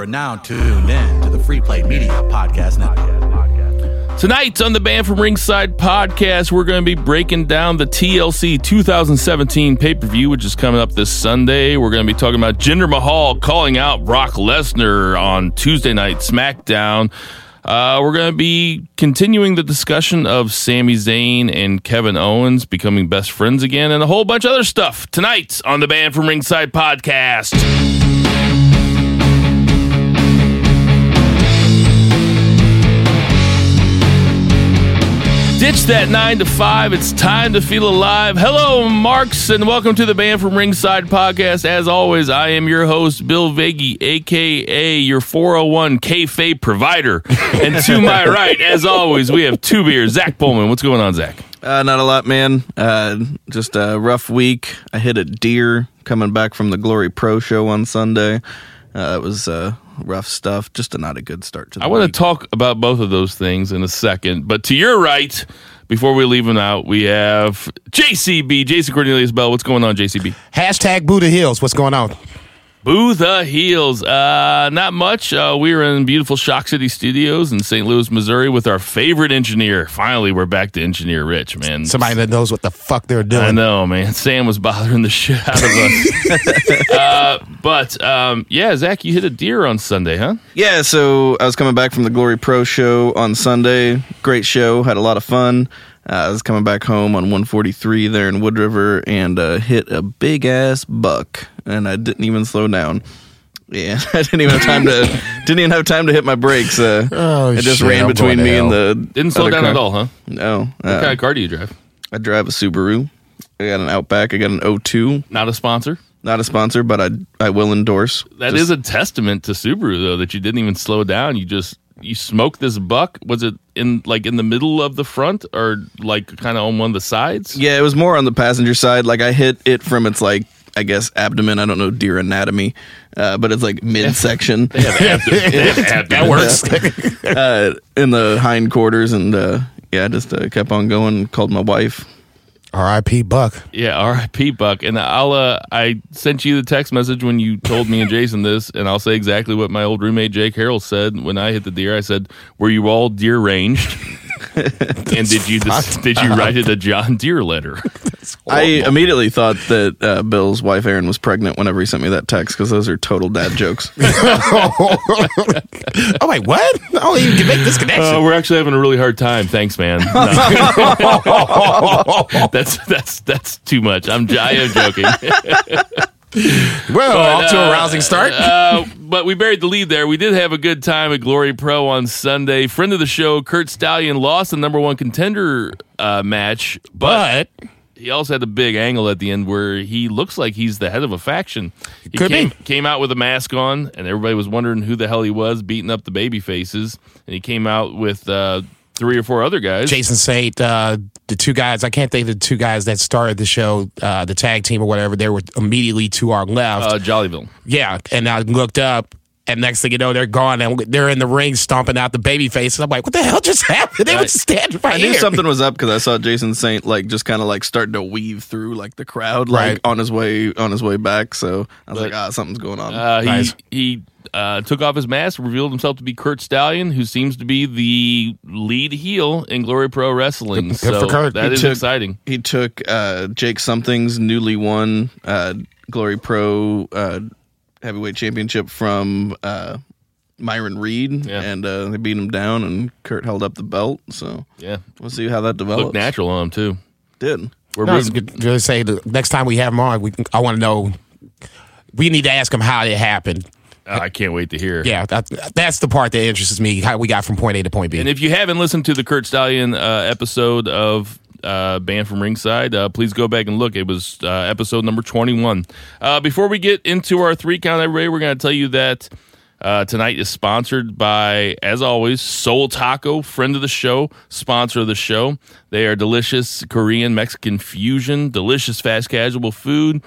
are now tuned in to the Free Play Media Podcast Network. Tonight on the Banned from Ringside podcast, we're going to be breaking down the TLC 2017 pay per view, which is coming up this Sunday. We're going to be talking about Jinder Mahal calling out Brock Lesnar on Tuesday night SmackDown. Uh, we're going to be continuing the discussion of Sami Zayn and Kevin Owens becoming best friends again, and a whole bunch of other stuff tonight on the Banned from Ringside podcast. Ditch that nine to five. It's time to feel alive. Hello, Marks, and welcome to the Banned from Ringside podcast. As always, I am your host, Bill Vagey, aka your 401 kayfabe provider. And to my right, as always, we have two beers. Zach Pullman. What's going on, Zach? Uh, not a lot, man. Uh, just a rough week. I hit a deer coming back from the Glory Pro show on Sunday. Uh, it was uh, rough stuff. Just a not a good start to the I want to talk about both of those things in a second. But to your right, before we leave them out, we have JCB, Jason Cornelius Bell. What's going on, JCB? Hashtag Boo the heels. What's going on? Boo the heels. Uh, not much. Uh, we were in beautiful Shock City Studios in St. Louis, Missouri, with our favorite engineer. Finally, we're back to Engineer Rich, man. Somebody that knows what the fuck they're doing. I know, man. Sam was bothering the shit out of us. uh, but um, yeah, Zach, you hit a deer on Sunday, huh? Yeah, so I was coming back from the Glory Pro show on Sunday. Great show. Had a lot of fun. Uh, I was coming back home on 143 there in Wood River and uh, hit a big ass buck, and I didn't even slow down. Yeah, I didn't even have time to didn't even have time to hit my brakes. Uh, Oh, it just shit, ran I'm between me and the Didn't slow down car. at all, huh? No, What uh, kind of car do you drive? I drive a Subaru. I got an Outback. I got an O2. Not a sponsor. Not a sponsor, but I I will endorse. That Just- is a testament to Subaru, though, that you didn't even slow down. You just you smoked this buck. Was it in like in the middle of the front or like kind of on one of the sides? Yeah, it was more on the passenger side. Like I hit it from its like I guess abdomen. I don't know deer anatomy, uh, but it's like midsection that works. uh, in the hind quarters, and uh, yeah, I just uh, kept on going. Called my wife. R.I.P. Buck. Yeah, R.I.P. Buck. And I'll uh, I sent you the text message when you told me and Jason this, and I'll say exactly what my old roommate Jake Harrell said when I hit the deer. I said, "Were you all deer ranged?" and did you just, did you write it a John Deere letter? I immediately thought that uh, Bill's wife Erin was pregnant whenever he sent me that text because those are total dad jokes. oh wait, what? I don't even make this connection. Uh, we're actually having a really hard time. Thanks, man. No. that's that's that's too much. I'm I am joking. well, off to a rousing start. Uh, but we buried the lead there. We did have a good time at Glory Pro on Sunday. Friend of the show, Curt Stallion, lost the number one contender uh, match, but, but he also had a big angle at the end where he looks like he's the head of a faction. He Could came, be. came out with a mask on, and everybody was wondering who the hell he was, beating up the baby faces. And he came out with uh, three or four other guys. Jason Saint, uh, the two guys, I can't think of the two guys that started the show, uh, the tag team or whatever, they were immediately to our left. uh, Jollyville. yeah. And I looked up. And next thing you know, they're gone and they're in the ring stomping out the baby faces. I'm like, what the hell just happened? They were Right. just standing right here. I knew here. something was up because I saw Jason Saint like just kind of like starting to weave through like the crowd like Right. on his way on his way back. So I was But- like, ah, something's going on. Uh, he Nice. he uh, took off his mask, revealed himself to be Curt Stallion, who seems to be the lead heel in Glory Pro Wrestling. Good- so good for Curt. that He is took- exciting. he took uh, Jake Something's newly won uh, Glory Pro uh, heavyweight championship from uh, Myron Reed, Yeah. and uh, they beat him down, and Curt held up the belt. So Yeah, we'll see how that develops. looked natural on him too. Did We're No, I rooting- good- gonna say the next time we have him on, we can, I want to know. We need to ask him how it happened. uh, I can't wait to hear. Yeah, that, that's the part that interests me. How we got from point A to point B. And if you haven't listened to the Curt Stallion uh, episode of uh, Banned from Ringside, uh, please go back and look. It was uh, episode number 21. Uh, before we get into our three count, everybody, we're going to tell you that uh, tonight is sponsored by, as always, Seoul Taco, friend of the show, sponsor of the show. They are delicious Korean Mexican fusion, delicious fast casual food.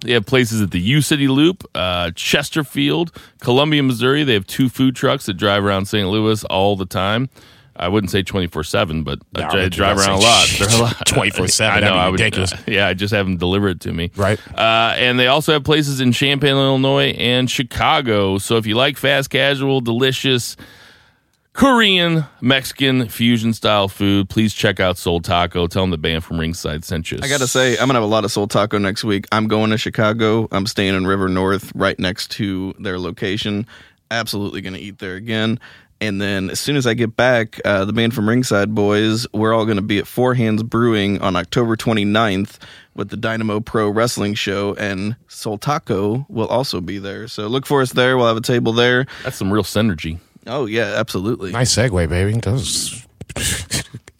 They have places at the U City Loop, uh, Chesterfield, Columbia, Missouri. They have two food trucks that drive around St. Louis all the time. I wouldn't say twenty four seven, but No, I I drive around a lot. They're a lot 24/7, I know. I would, ridiculous. uh, yeah, I just have them deliver it to me. Right. Uh, and they also have places in Champaign, Illinois, and Chicago. So if you like fast casual, delicious. Korean, Mexican, fusion style food. Please check out Seoul Taco. Tell them the Banned from Ringside sent you. I gotta say, I'm gonna have a lot of Seoul Taco next week. I'm going to Chicago. I'm staying in River North, right next to their location. Absolutely gonna eat there again. And then as soon as I get back, uh, the Banned from Ringside Boys, we're all gonna be at Four Hands Brewing on October 29th with the Dynamo Pro Wrestling Show, and Seoul Taco will also be there. So look for us there. We'll have a table there. That's some real synergy. Oh yeah, absolutely. Nice segue, baby. That was-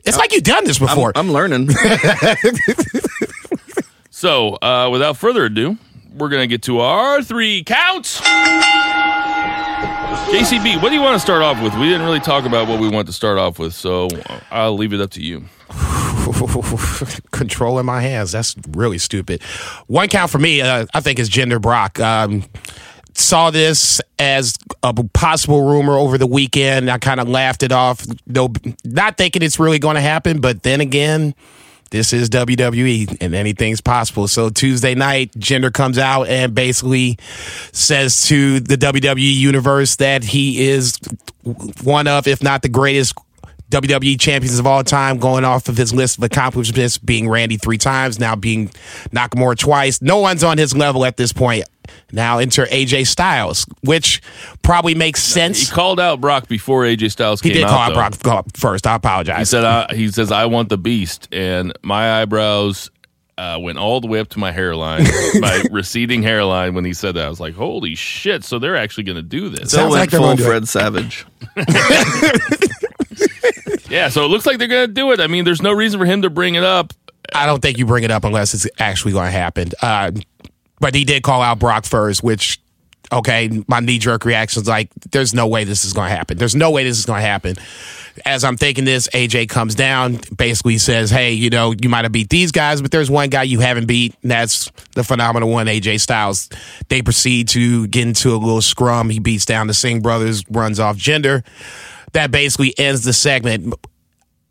it's like you've done this before. I'm learning. So, uh, without further ado, we're going to get to our three counts. JCB, what do you want to start off with? We didn't really talk about what we want to start off with, so I'll leave it up to you. Controlling my hands. That's really stupid. One count for me, uh, I think, is Jinder Brock. Um, saw this as a possible rumor over the weekend. I kind of laughed it off, no, not thinking it's really going to happen. But then again, this is WWE and anything's possible. So Tuesday night, Jinder comes out and basically says to the WWE universe that he is one of, if not the greatest WWE champions of all time, going off of his list of accomplishments, being Randy three times, now being Nakamura twice. No one's on his level at this point. Now enter AJ Styles, which probably makes sense. He called out Brock before AJ Styles He came did call out though. Brock first. I apologize. He said, uh, "He says I want the beast," and my eyebrows uh, went all the way up to my hairline, my receding hairline. When he said that, I was like, "Holy shit!" So they're actually going to do this. Still Sounds went like full gonna do. Fred Savage. Yeah, so it looks like they're going to do it. I mean, there's no reason for him to bring it up. I don't think you bring it up unless it's actually going to happen. Uh, but he did call out Brock first, which, okay, my knee jerk reaction is like, there's no way this is going to happen. There's no way this is going to happen. As I'm thinking this, AJ comes down, basically says, hey, you know, you might have beat these guys, but there's one guy you haven't beat, and that's the phenomenal one, AJ Styles. They proceed to get into a little scrum. He beats down the Singh brothers, runs off Jinder. That basically ends the segment.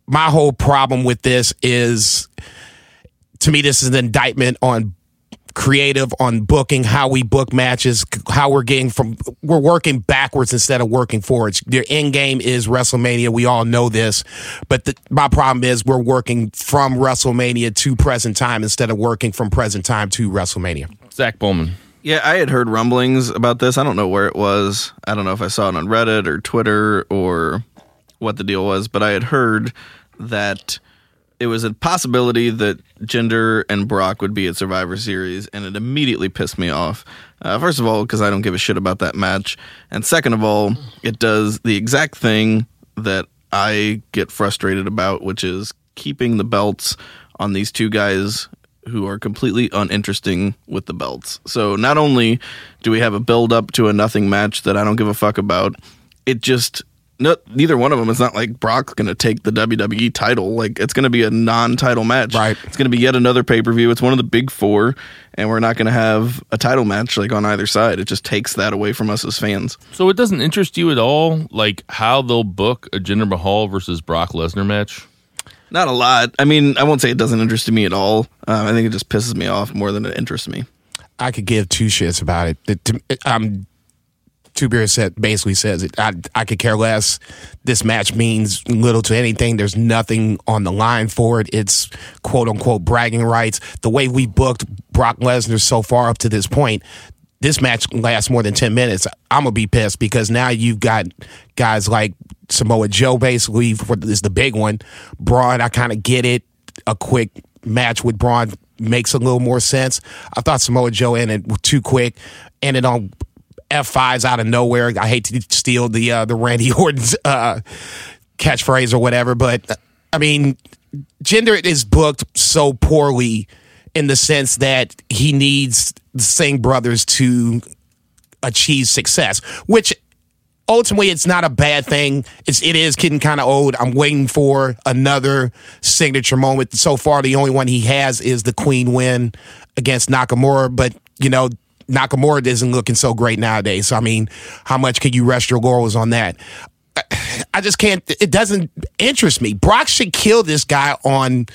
My whole problem with this is to me, this is an indictment on creative, on booking, how we book matches, how we're getting from, we're working backwards instead of working forwards. Their end game is WrestleMania. We all know this. But the, my problem is we're working from WrestleMania to present time instead of working from present time to WrestleMania. Zach Bowman. Yeah, I had heard rumblings about this. I don't know where it was. I don't know if I saw it on Reddit or Twitter or what the deal was, but I had heard that it was a possibility that Jinder and Brock would be at Survivor Series, and it immediately pissed me off. Uh, first of all, because I don't give a shit about that match, and second of all, it does the exact thing that I get frustrated about, which is keeping the belts on these two guys who are completely uninteresting with the belts. So not only do we have a build up to a nothing match that I don't give a fuck about, it just no, neither one of them is not like Brock's going to take the WWE title. Like it's going to be a non-title match. Right. It's going to be yet another pay-per-view. It's one of the big 4 and we're not going to have a title match like on either side. It just takes that away from us as fans. So it doesn't interest you at all, like how they'll book a Jinder Mahal versus Brock Lesnar match? Not a lot. I mean, I won't say it doesn't interest me at all. Um, I think it just pisses me off more than it interests me. I could give two shits about it. The- to- Um, Two Beers said basically says it. I I could care less. This match means little to anything. There's nothing on the line for it. It's quote unquote bragging rights. The way we booked Brock Lesnar so far up to this point, this match lasts more than ten minutes. I'm gonna be pissed because now you've got guys like Samoa Joe basically for is the big one. Braun, I kind of get it. A quick match with Braun makes a little more sense. I thought Samoa Joe ended too quick, ended on F5s out of nowhere. I hate to steal the uh, the Randy Orton's uh, catchphrase or whatever, but I mean, Jinder is booked so poorly in the sense that he needs Singh brothers to achieve success, which ultimately it's not a bad thing. It's it is getting kind of old. I'm waiting for another signature moment. So far, the only one he has is the Queen win against Nakamura, but you know. Nakamura isn't looking so great nowadays. So, I mean, how much can you rest your laurels on that? I just can't. It doesn't interest me. Brock should kill this guy on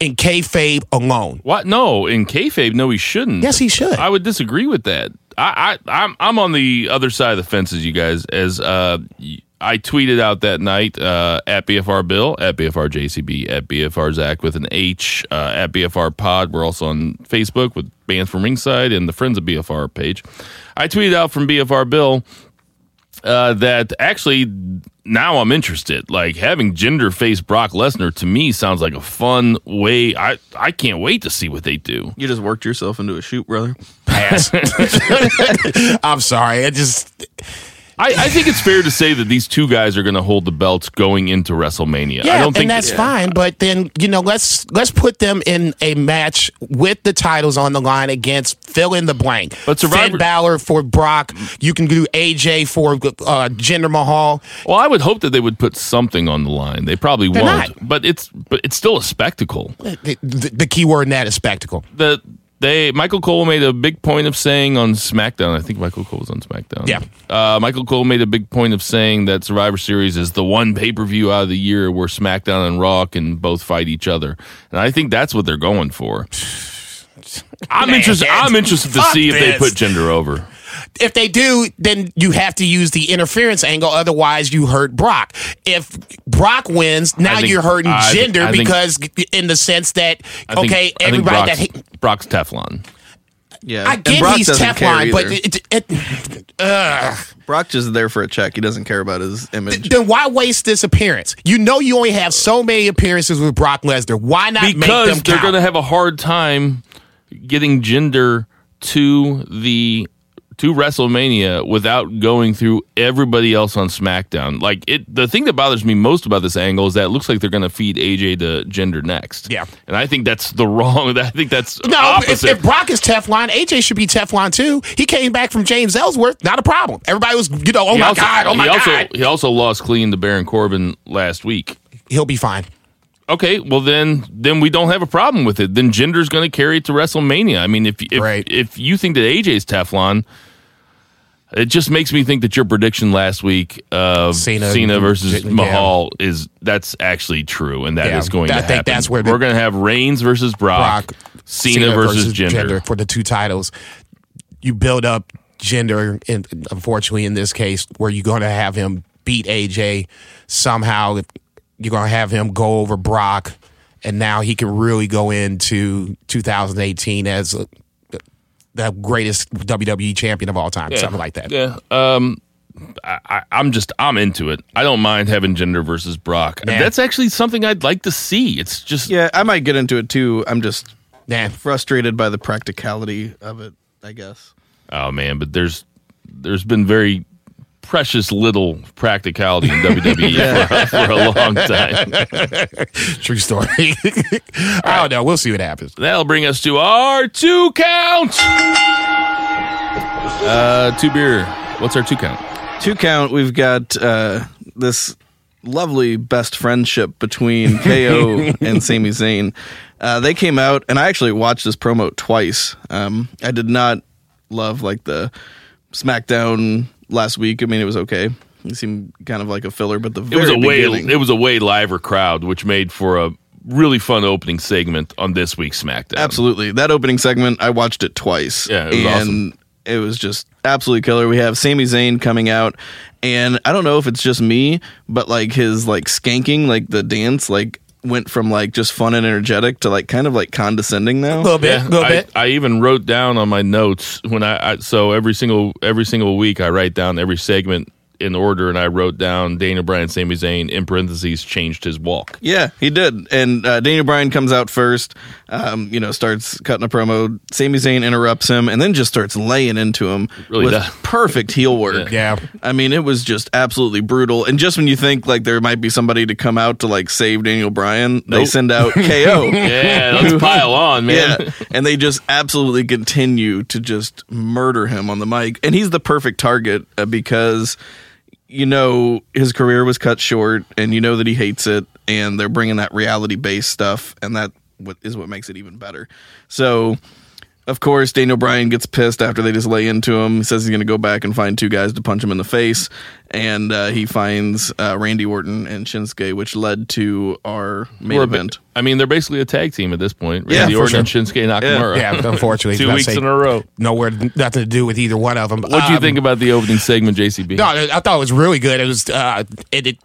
in kayfabe alone. What? No, in kayfabe, no, he shouldn't. Yes, he should. I would disagree with that. I, I, I'm, I'm on the other side of the fences, you guys. As uh, I tweeted out that night uh, at BFR Bill, at BFR JCB, at BFR Zach with an H, uh, at BFR Pod. We're also on Facebook with Bands from Ringside and the Friends of BFR page. I tweeted out from BFR Bill uh, that actually now I'm interested. Like having Jinder face Brock Lesnar to me sounds like a fun way. I I can't wait to see what they do. You just worked yourself into a shoot, brother. Pass. I'm sorry. I just I, I think it's fair to say that these two guys are going to hold the belts going into WrestleMania. yeah, I don't think and that's fine. But then you know, let's let's put them in a match with the titles on the line against fill in the blank. But Survivor- Finn Balor for Brock. You can do AJ for uh, Jinder Mahal. Well, I would hope that they would put something on the line. They probably They're won't, not. but it's but it's still a spectacle. The, the, the key word in that is spectacle. The they Michael Cole made a big point of saying on SmackDown. I think Michael Cole was on SmackDown. Yeah. uh, Michael Cole made a big point of saying that Survivor Series is the one pay per view out of the year where SmackDown and Raw can both fight each other, and I think that's what they're going for. I'm interested. I'm interested to fuck see if they put Jinder over. If they do, then you have to use the interference angle. Otherwise, you hurt Brock. If Brock wins, now think- you're hurting I think- Jinder I think- because, in the sense that think- okay, I think everybody that Brock's, Brock's Teflon. Yeah, I get he's Teflon, but either. it, it, it, ugh. Brock just there for a check. He doesn't care about his image. then why waste this appearance? You know you only have so many appearances with Brock Lesnar. Why not make because them they're going to have a hard time getting Jinder to the to WrestleMania without going through everybody else on SmackDown. Like it, the thing that bothers me most about this angle is that it looks like they're going to feed AJ to Jinder next. Yeah. and I think that's the wrong. I think that's no, if, if Brock is Teflon, AJ should be Teflon too. He came back from James Ellsworth, not a problem. Everybody was, you know, oh He my also- god, oh my he also, god, He also lost clean to Baron Corbin last week. he'll be fine. Okay, well then, then we don't have a problem with it. Then Jinder's going to carry it to WrestleMania. I mean, if if Right. if you think that AJ's Teflon, it just makes me think that your prediction last week of Cena- Cena, versus yeah. Mahal is that's actually true, and that is Yeah, going I to think happen. that's where the- we're going to have Reigns versus Brock, Brock, Cena, versus, Jinder. for the two titles. You build up Jinder, and unfortunately, in this case, where you're going to have him beat AJ somehow. You're going to have him go over Brock, and now he can really go into 2018 as uh, the greatest WWE champion of all time, something like that. Yeah. Um, I, I, I'm just I'm into it. I don't mind having Jinder versus Brock. Man. That's actually something I'd like to see. It's just yeah, I might get into it too. I'm just Yeah. frustrated by the practicality of it. I guess. Oh man, but there's there's been very precious little practicality in WWE for, for a long time. True story. I don't know. We'll see what happens. That'll bring us to our two count. Uh, two beer. What's our two count? Two count. We've got uh, this lovely best friendship between KO and Sami Zayn. Uh, they came out, and I actually watched this promo twice. Um, I did not love like the SmackDown last week. I mean, it was okay. It seemed kind of like a filler, but the It was a way it was a way liver crowd, which made for a really fun opening segment on this week's SmackDown. Absolutely. That opening segment, I watched it twice. Yeah, it was and awesome. it was just absolutely killer. We have Sami Zayn coming out, and I don't know if it's just me, but like his like skanking, like the dance, like went from like just fun and energetic to like kind of like condescending now. A little bit. Yeah, A little I, bit. I even wrote down on my notes when I, I so every single every single week I write down every segment in order, and I wrote down Daniel Bryan, Sami Zayn in parentheses changed his walk. Yeah, he did. And uh, Daniel Bryan comes out first, um, you know, starts cutting a promo. Sami Zayn interrupts him and then just starts laying into him Really with does. perfect heel work. Yeah. I mean, it was just absolutely brutal. And just when you think like there might be somebody to come out to like save Daniel Bryan, they send out KO. Yeah, let's pile on, man. Yeah, and they just absolutely continue to just murder him on the mic, and he's the perfect target uh, because you know his career was cut short, and you know that he hates it, and they're bringing that reality based stuff, and that what is what makes it even better. So Of course, Daniel Bryan gets pissed after they just lay into him. He says he's going to go back and find two guys to punch him in the face, and uh, he finds uh, Randy Orton and Shinsuke, which led to our main We're a bit- event. I mean, they're basically a tag team at this point. Yeah, Randy for Orton and. Shinsuke Nakamura. Yeah, unfortunately, Two weeks say in a row. Nowhere, nothing to do with either one of them. What do you think about the opening segment, JCB? No, I thought it was really good. It was uh, it, it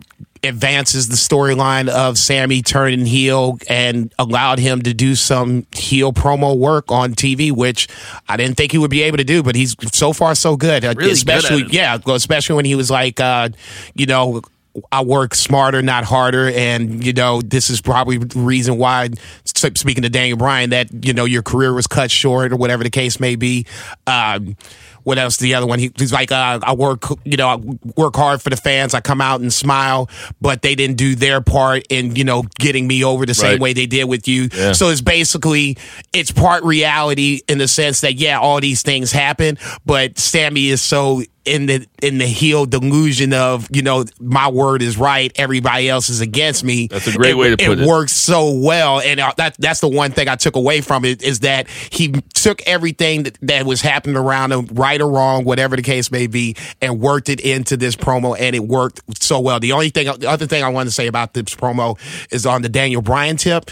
advances the storyline of Sami turning heel and allowed him to do some heel promo work on TV, which I didn't think he would be able to do. But he's so far so good. Uh, Really good especially it. yeah, especially when he was like, uh, you know. I work smarter, not harder, and you know this is probably the reason why. Speaking to Daniel Bryan, that you know your career was cut short or whatever the case may be. Um, what else? The other one, he, he's like, uh, I work, you know, I work hard for the fans. I come out and smile, but they didn't do their part in, you know, getting me over the same Right. way they did with you. Yeah. So it's basically, it's part reality in the sense that, yeah, all these things happen, but Sami is so in the in the heel delusion of you know my word is right everybody else is against me That's a great way to put it. it works so well and uh, that that's the one thing i took away from it is that he took everything that, that was happening around him right or wrong whatever the case may be and worked it into this promo and it worked so well the only thing the other thing i wanted to say about this promo is on the daniel bryan tip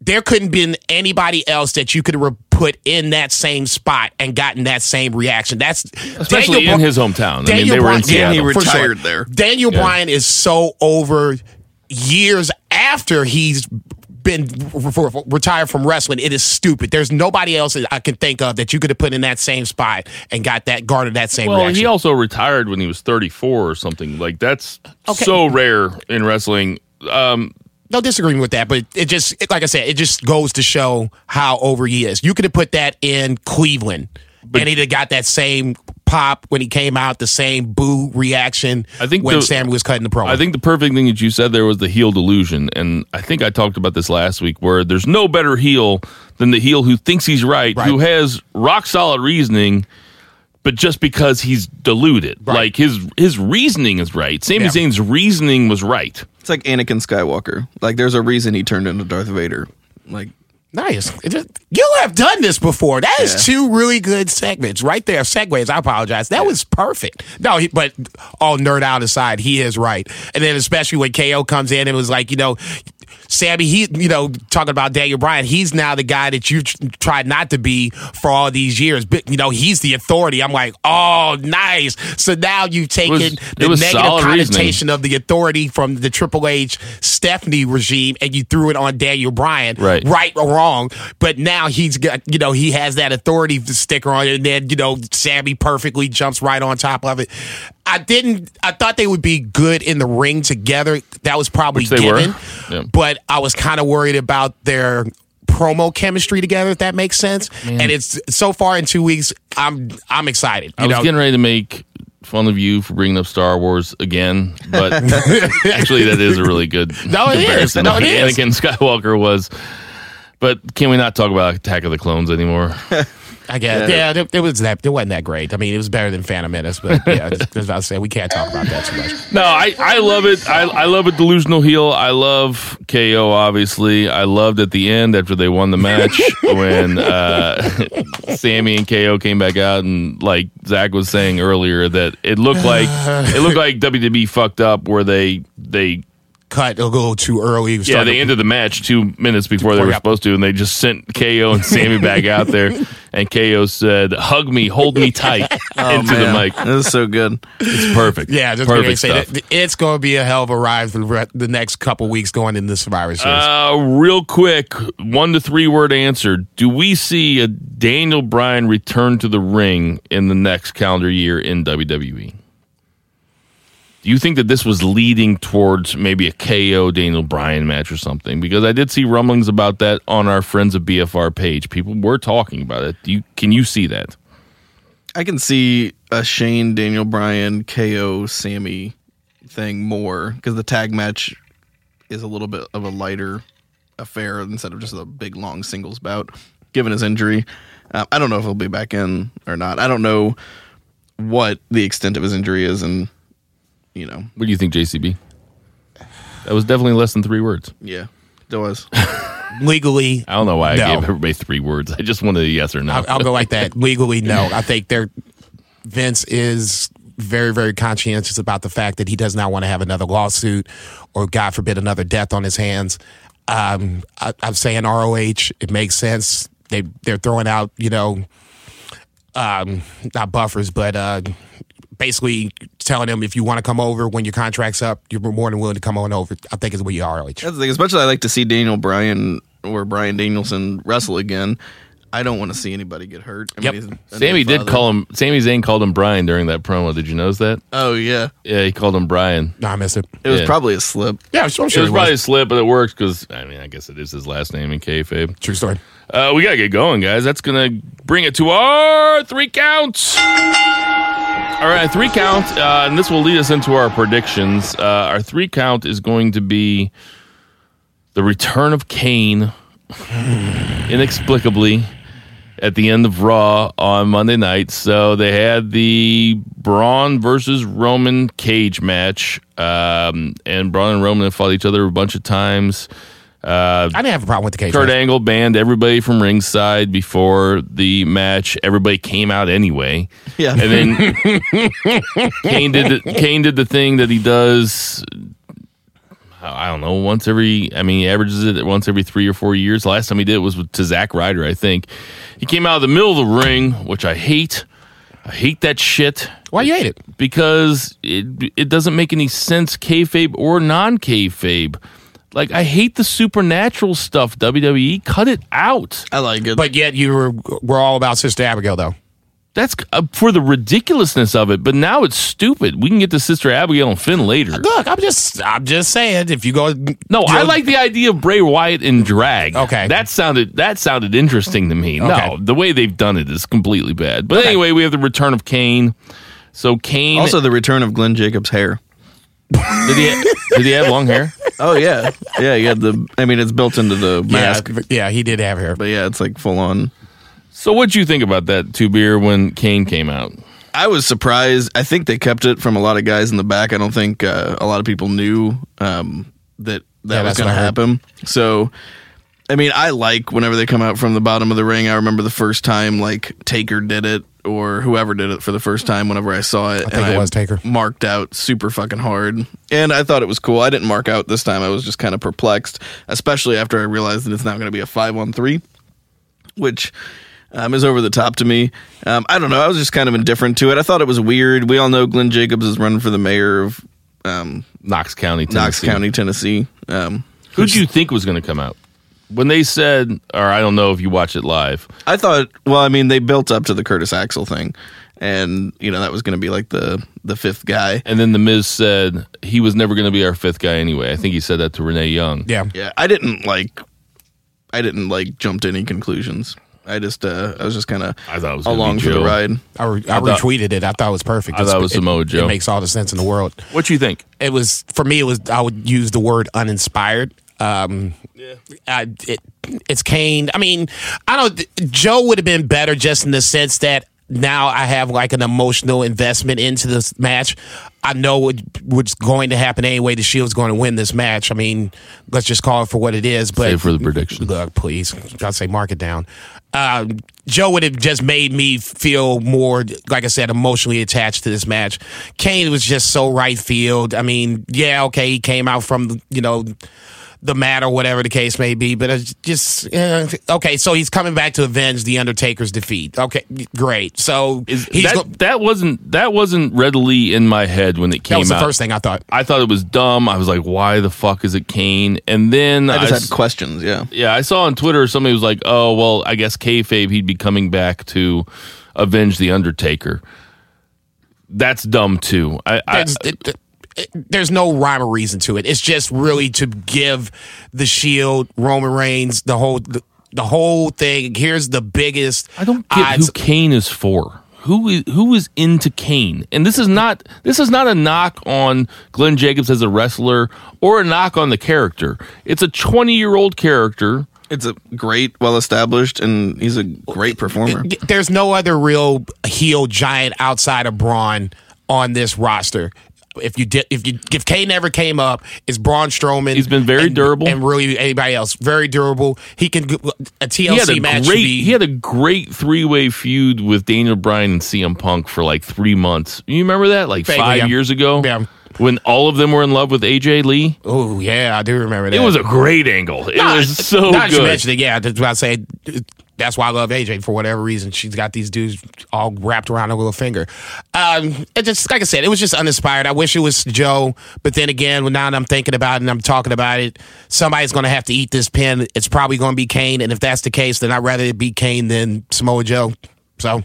there couldn't been anybody else that you could have put in that same spot and gotten that same reaction. That's Especially Daniel in his hometown. I mean, Daniel they were in Bryan- yeah, he for sure. retired there. Daniel Bryan is so over years after he's been re- re- retired from wrestling. It is stupid. There's nobody else that I can think of that you could have put in that same spot and got that garnered that same Well, reaction. he also retired when he was 34 or something. Like that's Okay. so rare in wrestling. Um, no disagreeing with that, but it just, it, like I said, it just goes to show how over he is. You could have put that in Cleveland, and he'd have got that same pop when he came out, the same boo reaction. I think when the- Sami was cutting the promo. I think the perfect thing that you said there was the heel delusion, and I think I talked about this last week. Where there's no better heel than the heel who thinks he's right, Right. who has rock solid reasoning, but just because he's deluded, Right. like his his reasoning is right. Sami Yeah. Zayn's reasoning was right. It's like Anakin Skywalker. Like, there's a reason he turned into Darth Vader. Like, Nice. You have done this before. That is Yeah. two really good segments right there. Segues. I apologize. That was perfect. No, he, but all nerd out aside, he is right. And then especially when KO comes in and was like, you know, Sami, he, you know, talking about Daniel Bryan, he's now the guy that you tr- tried not to be for all these years. But, you know, he's the authority. I'm like, oh, nice. So now you've taken was- the negative solid reasoning. connotation of the authority from the Triple H Stephanie regime and you threw it on Daniel Bryan Right. right or wrong. But now he's got, you know, he has that authority sticker on it, and then you know, Sami perfectly jumps right on top of it. I didn't. I thought they would be good in the ring together. That was probably given. Yeah. But I was kind of worried about their promo chemistry together. If that makes sense. And it's so far in two weeks. I'm I'm excited. I was know, getting ready to make fun of you for bringing up Star Wars again, but actually, that is a really good No, it is. No, it is. Anakin Skywalker was. But can we not talk about Attack of the Clones anymore? I guess. Yeah, it, it was that. It wasn't that great. I mean, it was better than Phantom Menace, but yeah, as I was about to say we can't talk about that too much. No, I, I love it. I, I love a delusional heel. I love KO, obviously. I loved at the end after they won the match when uh, Sami and KO came back out and like Zach was saying earlier that it looked like it looked like WWE fucked up where they they Cut a little too early. yeah Started- they ended the match two minutes before they were yeah. supposed to and they just sent KO and Sami back out there and KO said hug me hold me tight into the mic. That was so good. It's perfect. Yeah, just gonna perfect say stuff. that it's going to be a hell of a ride for the the next couple weeks going into Survivor Series. Uh, real quick, one to three word answer. Do we see a Daniel Bryan return to the ring in the next calendar year in WWE? Do you think that this was leading towards maybe a KO Daniel Bryan match or something? Because I did see rumblings about that on our Friends of BFR page. People were talking about it. Do you, can you see that? I can see a Shane, Daniel Bryan, KO, Sami thing more because the tag match is a little bit of a lighter affair instead of just a big long singles bout. Given his injury, uh, I don't know if he'll be back in or not. I don't know what the extent of his injury is, and you know, What do you think, JCB? That was definitely less than three words. yeah. It was. Legally, I don't know why I No. gave everybody three words. I just wanted a yes or no. I'll, I'll go like that. Legally, no. I think there, Vince is very, very conscientious about the fact that he does not want to have another lawsuit or, God forbid, another death on his hands. Um, I, I'm saying ROH. It makes sense. They they're throwing out, you know, um, not buffers, but uh, basically telling them if you want to come over when your contract's up, you're more than willing to come on over. I think is what you are. That's the thing. Especially, I like to see Daniel Bryan or Bryan Danielson wrestle again. I don't want to see anybody get hurt. I Yep. he's Sami new did call him. Sami Zayn called him Bryan during that promo. Did you notice that? Oh yeah, Yeah, he called him Bryan. No, I missed it. it was Yeah. probably a slip. Yeah, I'm sure. It it was was. probably a slip, but it worked because I mean, I guess it is his last name in kayfabe. True story. Uh, we gotta get going, guys. That's gonna bring it to our three counts. All right, three count, uh, and this will lead us into our predictions. Uh, our three count is going to be the return of Kane, inexplicably, at the end of Raw on Monday night. So they had the Braun versus Roman cage match, um, and Braun and Roman have fought each other a bunch of times. Uh, I didn't have a problem with the cage. Kurt match. Angle banned everybody from ringside before the match. Everybody came out anyway, Yeah, and then Kane did the, Kane did the thing that he does. I don't know. Once every, I mean, he averages it once every three or four years. The last time he did it was with, to Zack Ryder, I think. He came out of the middle of the ring, which I hate. I hate that shit Why you hate it? because it it doesn't make any sense, kayfabe or non kayfabe. Like I hate the supernatural stuff. WWE, cut it out. I like it. But yet you were we're all about Sister Abigail though. That's uh, for the ridiculousness of it. But now it's stupid. We can get to Sister Abigail and Finn later. Look, I'm just I'm just saying if you go No, I like the idea of Bray Wyatt in drag. Okay. that sounded that sounded interesting to me. No, the way they've done it is completely bad. But Okay. anyway, we have the return of Kane. So Kane also, the return of Glenn Jacobs' hair. Did he did he have long hair? Oh yeah, yeah. You had the. I mean, it's built into the mask, yeah, yeah, he did have hair. but yeah, it's like full on. So what'd you think about that two beer when Kane came out? I was surprised. I think they kept it from a lot of guys in the back. I don't think uh, a lot of people knew um, that that Yeah, was going to what I heard. happen. So, I mean, I like whenever they come out from the bottom of the ring. I remember the first time like Taker did it or whoever did it for the first time. Whenever I saw it, I think it was Taker. Marked out super fucking hard, and I thought it was cool. I didn't mark out this time. I was just kind of perplexed, especially after I realized that it's now going to be a five on three, which um, is over the top to me. Um, I don't know. I was just kind of indifferent to it. I thought it was weird. We all know Glenn Jacobs is running for the mayor of um, Knox County, Tennessee. Knox County, Tennessee. Um, Who do you think was going to come out? When they said, or I don't know if you watch it live. I thought, well, I mean, they built up to the Curtis Axel thing, and you know that was going to be like the the fifth guy. And then The Miz said he was never going to be our fifth guy anyway. I think he said that to Renee Young. Yeah. Yeah, I didn't like, I didn't like jump to any conclusions. I just, uh, I was just kind of I thought it was gonna be along for the Joe. ride. I, re- I, I thought- retweeted it. I thought it was perfect. I thought it was It's- Samoa Joe. It makes all the sense in the world. What do you think? It was for me. It was I would use the word uninspired. Um, yeah, I, it, it's Kane. I mean, I don't. Joe would have been better just in the sense that now I have like an emotional investment into this match. I know what, what's going to happen anyway. The Shield's going to win this match. I mean, let's just call it for what it is. But Save for the prediction. Look, please, gotta say, mark it down. Um, Joe would have just made me feel more, like I said, emotionally attached to this match. Kane was just so right field. I mean, yeah, okay, he came out from you know the mat or whatever the case may be, but it's just uh, okay. So he's coming back to avenge the Undertaker's defeat. Okay, great. So Is he's that, go- that wasn't that wasn't readily in my head when it came. that came was the out. first thing I thought. I thought it was dumb. I was like, why the fuck is it Kane? And then I just s- had questions. Yeah, Yeah, I saw on Twitter somebody was like, "Oh, well, I guess kayfabe he'd be coming back to avenge the Undertaker." That's dumb too. I, I There's, it- it- there's no rhyme or reason to it. It's just really to give the Shield, Roman Reigns, the whole the, the whole thing. Here's the biggest. I don't get odds- who Kane is for. Who is who is into Kane? And this is not this is not a knock on Glenn Jacobs as a wrestler or a knock on the character. It's a 20 year old character. it's a great, well established, and he's a great performer. There's no other real heel giant outside of Braun on this roster. If you did, if you if Kane never came up, it's Braun Strowman. He's been very and- durable. and really anybody else very durable. He can a He TLC a match. great be, he had a great three way feud with Daniel Bryan and CM Punk for like three months. You remember that? Like Vaguely, five yeah. year ago? Yeah. When all of them were in love with AJ Lee? oh yeah, I do remember that. It was a great angle. It Nah, was so not good. mention it, yeah, that's what I say. That's why I love AJ for whatever reason. She's got these dudes all wrapped around her little finger. Um, it just like I said, it was just uninspired. I wish it was Joe, but then again, when now that I'm thinking about it and I'm talking about it, somebody's going to have to eat this pin. It's probably going to be Kane, and if that's the case, then I'd rather it be Kane than Samoa Joe. So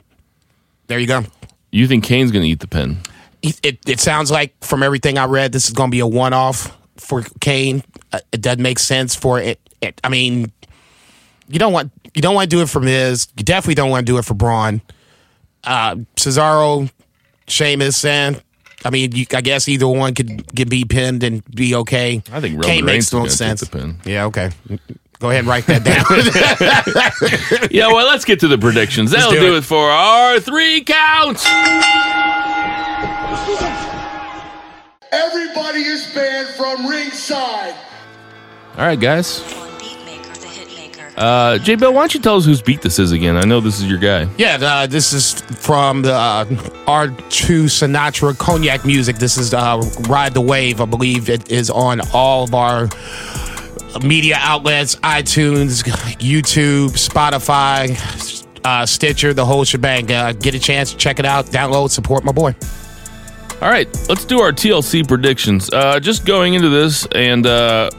there you go. You think Kane's going to eat the pin? It, it, it sounds like from everything I read, this is going to be a one off for Kane. Uh, it doesn't make sense for it, it. I mean, you don't want you don't want to do it for Miz. You definitely don't want to do it for Braun. Uh, Cesaro, Sheamus, and I mean, you, I guess either one could get be pinned and be okay. I think Roman Kane Reigns makes no sense. pin. Yeah, okay. Go ahead and write that down. yeah, well, let's get to the predictions. That'll do do, it. it. for our three counts. Everybody is banned from ringside. All right, guys. On Beatmaker, the hitmaker. Uh, J Bill, why don't you tell us whose beat this is again? I know this is your guy. Yeah, uh, this is from the uh, R2 Sinatra Cognac music. This is uh, Ride the Wave. I believe it is on all of our media outlets iTunes, YouTube, Spotify, uh, Stitcher, the whole shebang. Uh, get a chance, check it out, download, support my boy. All right, let's do our TLC predictions. Uh, just going into this, and uh,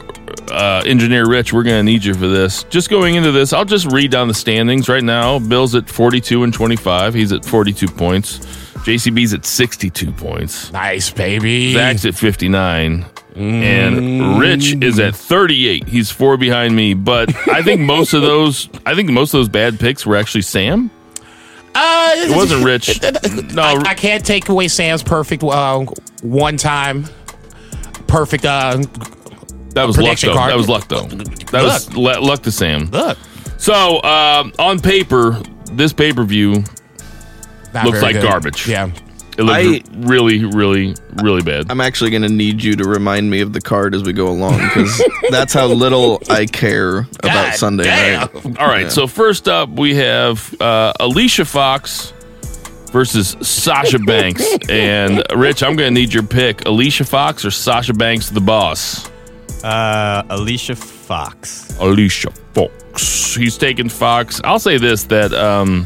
uh, Engineer Rich, we're going to need you for this. Just going into this, I'll just read down the standings right now. Bill's at 42 and 25. He's at 42 points. JCB's at 62 points. Nice, baby. Zach's at 59. And Rich is at 38. He's four behind me, but I think most of those, I think most of those bad picks were actually Sam. Uh, It wasn't Rich. No, I, I can't take away Sam's perfect uh, one time, perfect uh, that was luck though. card. That was luck though. That was le- luck to Sam. look. So um, on paper, this pay per view Looks like good. garbage. Yeah. It looks I- really, really, really bad. I'm actually going to need you to remind me of the card as we go along because that's how little I care about God Sunday damn. night. All right. So first up, we have uh, Alicia Fox versus Sasha Banks. and Rich, I'm going to need your pick: Alicia Fox or Sasha Banks, the boss. Uh, Alicia Fox. Alicia Fox. He's taking Fox. I'll say this: that um,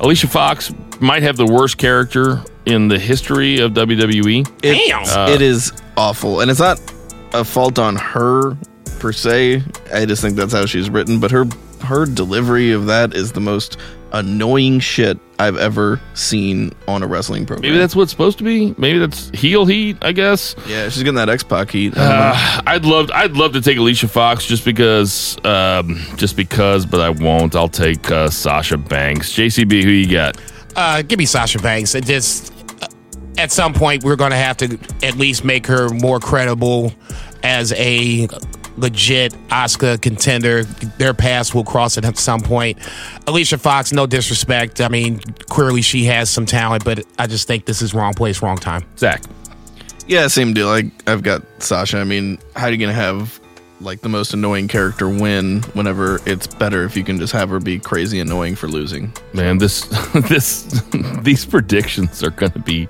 Alicia Fox might have the worst character in the history of. WWE. It- Damn. it is awful, and it's not a fault on her per se. I just think that's how she's written. But her her delivery of that is the most annoying shit I've ever seen on a wrestling program. Maybe that's what's supposed to be. Maybe that's heel heat. I guess. yeah, she's getting that X Pac heat. Uh, I'd love I'd love to take Alicia Fox just because um, just because, but I won't. I'll take uh, Sasha Banks. JCB, who you got? Uh, give me Sasha Banks. It just uh, at some point we're going to have to at least make her more credible as a legit Oscar contender. Their paths will cross at some point. Alicia Fox, no disrespect. I mean, clearly she has some talent, but I just think this is wrong place, wrong time. Zach. Yeah, same deal. Like I've got Sasha. I mean, how are you gonna have like the most annoying character win whenever it's better if you can just have her be crazy annoying for losing? Man, this this these predictions are going to be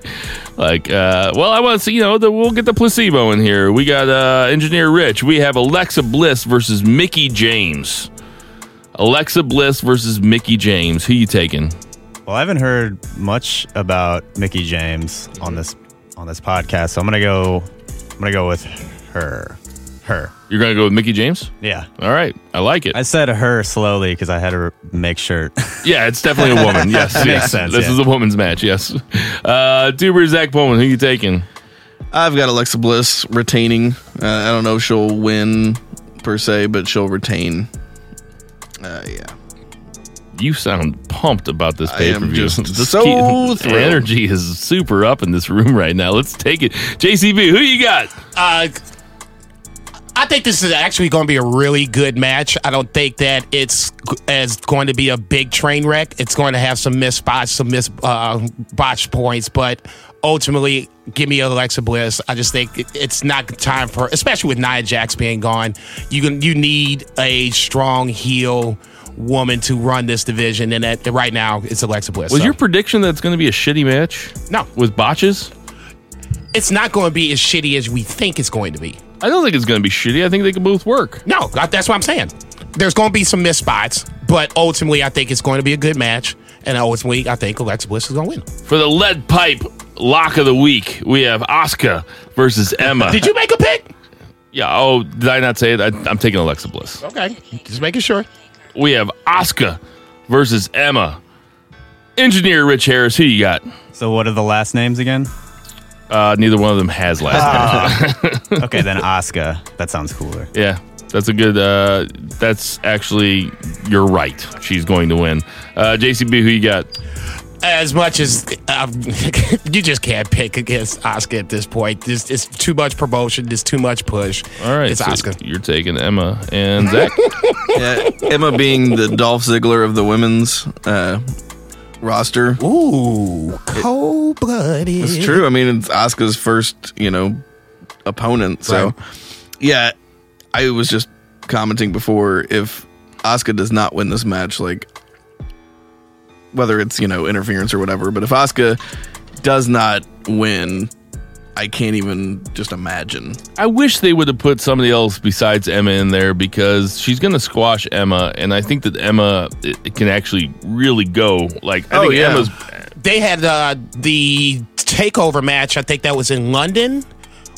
like, uh, well, I want to see, you know, the, we'll get the placebo in here. We got uh, Engineer Rich. We have Alexa Bliss versus Mickie James. Alexa Bliss versus Mickie James. Who you taking? Well, I haven't heard much about Mickie James on this on this podcast, so I'm gonna go. I'm gonna go with her. Her. You're going to go with Mickie James? Yeah. All right, I like it. I said her slowly because I had to make sure. Yeah, it's definitely a woman. Yes, That makes yes. sense, This yeah. is a woman's match. Yes. Uh, Tuber Zach Pullman, who you taking? I've got Alexa Bliss retaining. Uh, I don't know if she'll win per se, but she'll retain. Uh, yeah. You sound pumped about this pay per view. just so thrilled. energy is super up in this room right now. Let's take it. JCB, who you got? Uh, I think this is actually going to be a really good match. I don't think that it's as going to be a big train wreck. It's going to have some missed spots, some missed uh, botched points, but ultimately, give me Alexa Bliss. I just think it's not time for, especially with Nia Jax being gone. You can you need a strong heel woman to run this division, and that right now it's Alexa Bliss. Was So, your prediction that it's going to be a shitty match no? with botches? It's not going to be as shitty as we think it's going to be. I don't think it's going to be shitty. I think they can both work. No, that's what I'm saying. There's going to be some missed spots, but ultimately, I think it's going to be a good match. And ultimately, I think Alexa Bliss is going to win. For the lead pipe lock of the week, we have Asuka versus Emma. Did you make a pick? Yeah. Oh, did I not say it? I, I'm taking Alexa Bliss. Okay, just making sure. We have Asuka versus Emma. Engineer Rich Harris, who you got? So what are the last names again? Uh, neither one of them has last name. Okay, then Asuka. That sounds cooler. Yeah, that's a good. Uh, that's actually you're right. She's going to win. Uh, JCB, who you got? As much as um, you just can't pick against Asuka at this point. There's it's too much promotion. There's too much push. All right, it's so Asuka. You're taking Emma and Zach. Yeah, Emma being the Dolph Ziggler of the women's uh, roster. Ooh, cold blooded. It's true. I mean, it's Asuka's first, you know, opponent. So, Right. yeah, I was just commenting before if Asuka does not win this match, like whether it's you know interference or whatever, but if Asuka does not win, I can't even just imagine. I wish they would have put somebody else besides Emma in there because she's going to squash Emma, and I think that Emma it, it can actually really go. Like I Oh, think yeah. Emma's. They had uh, the takeover match. I think that was in London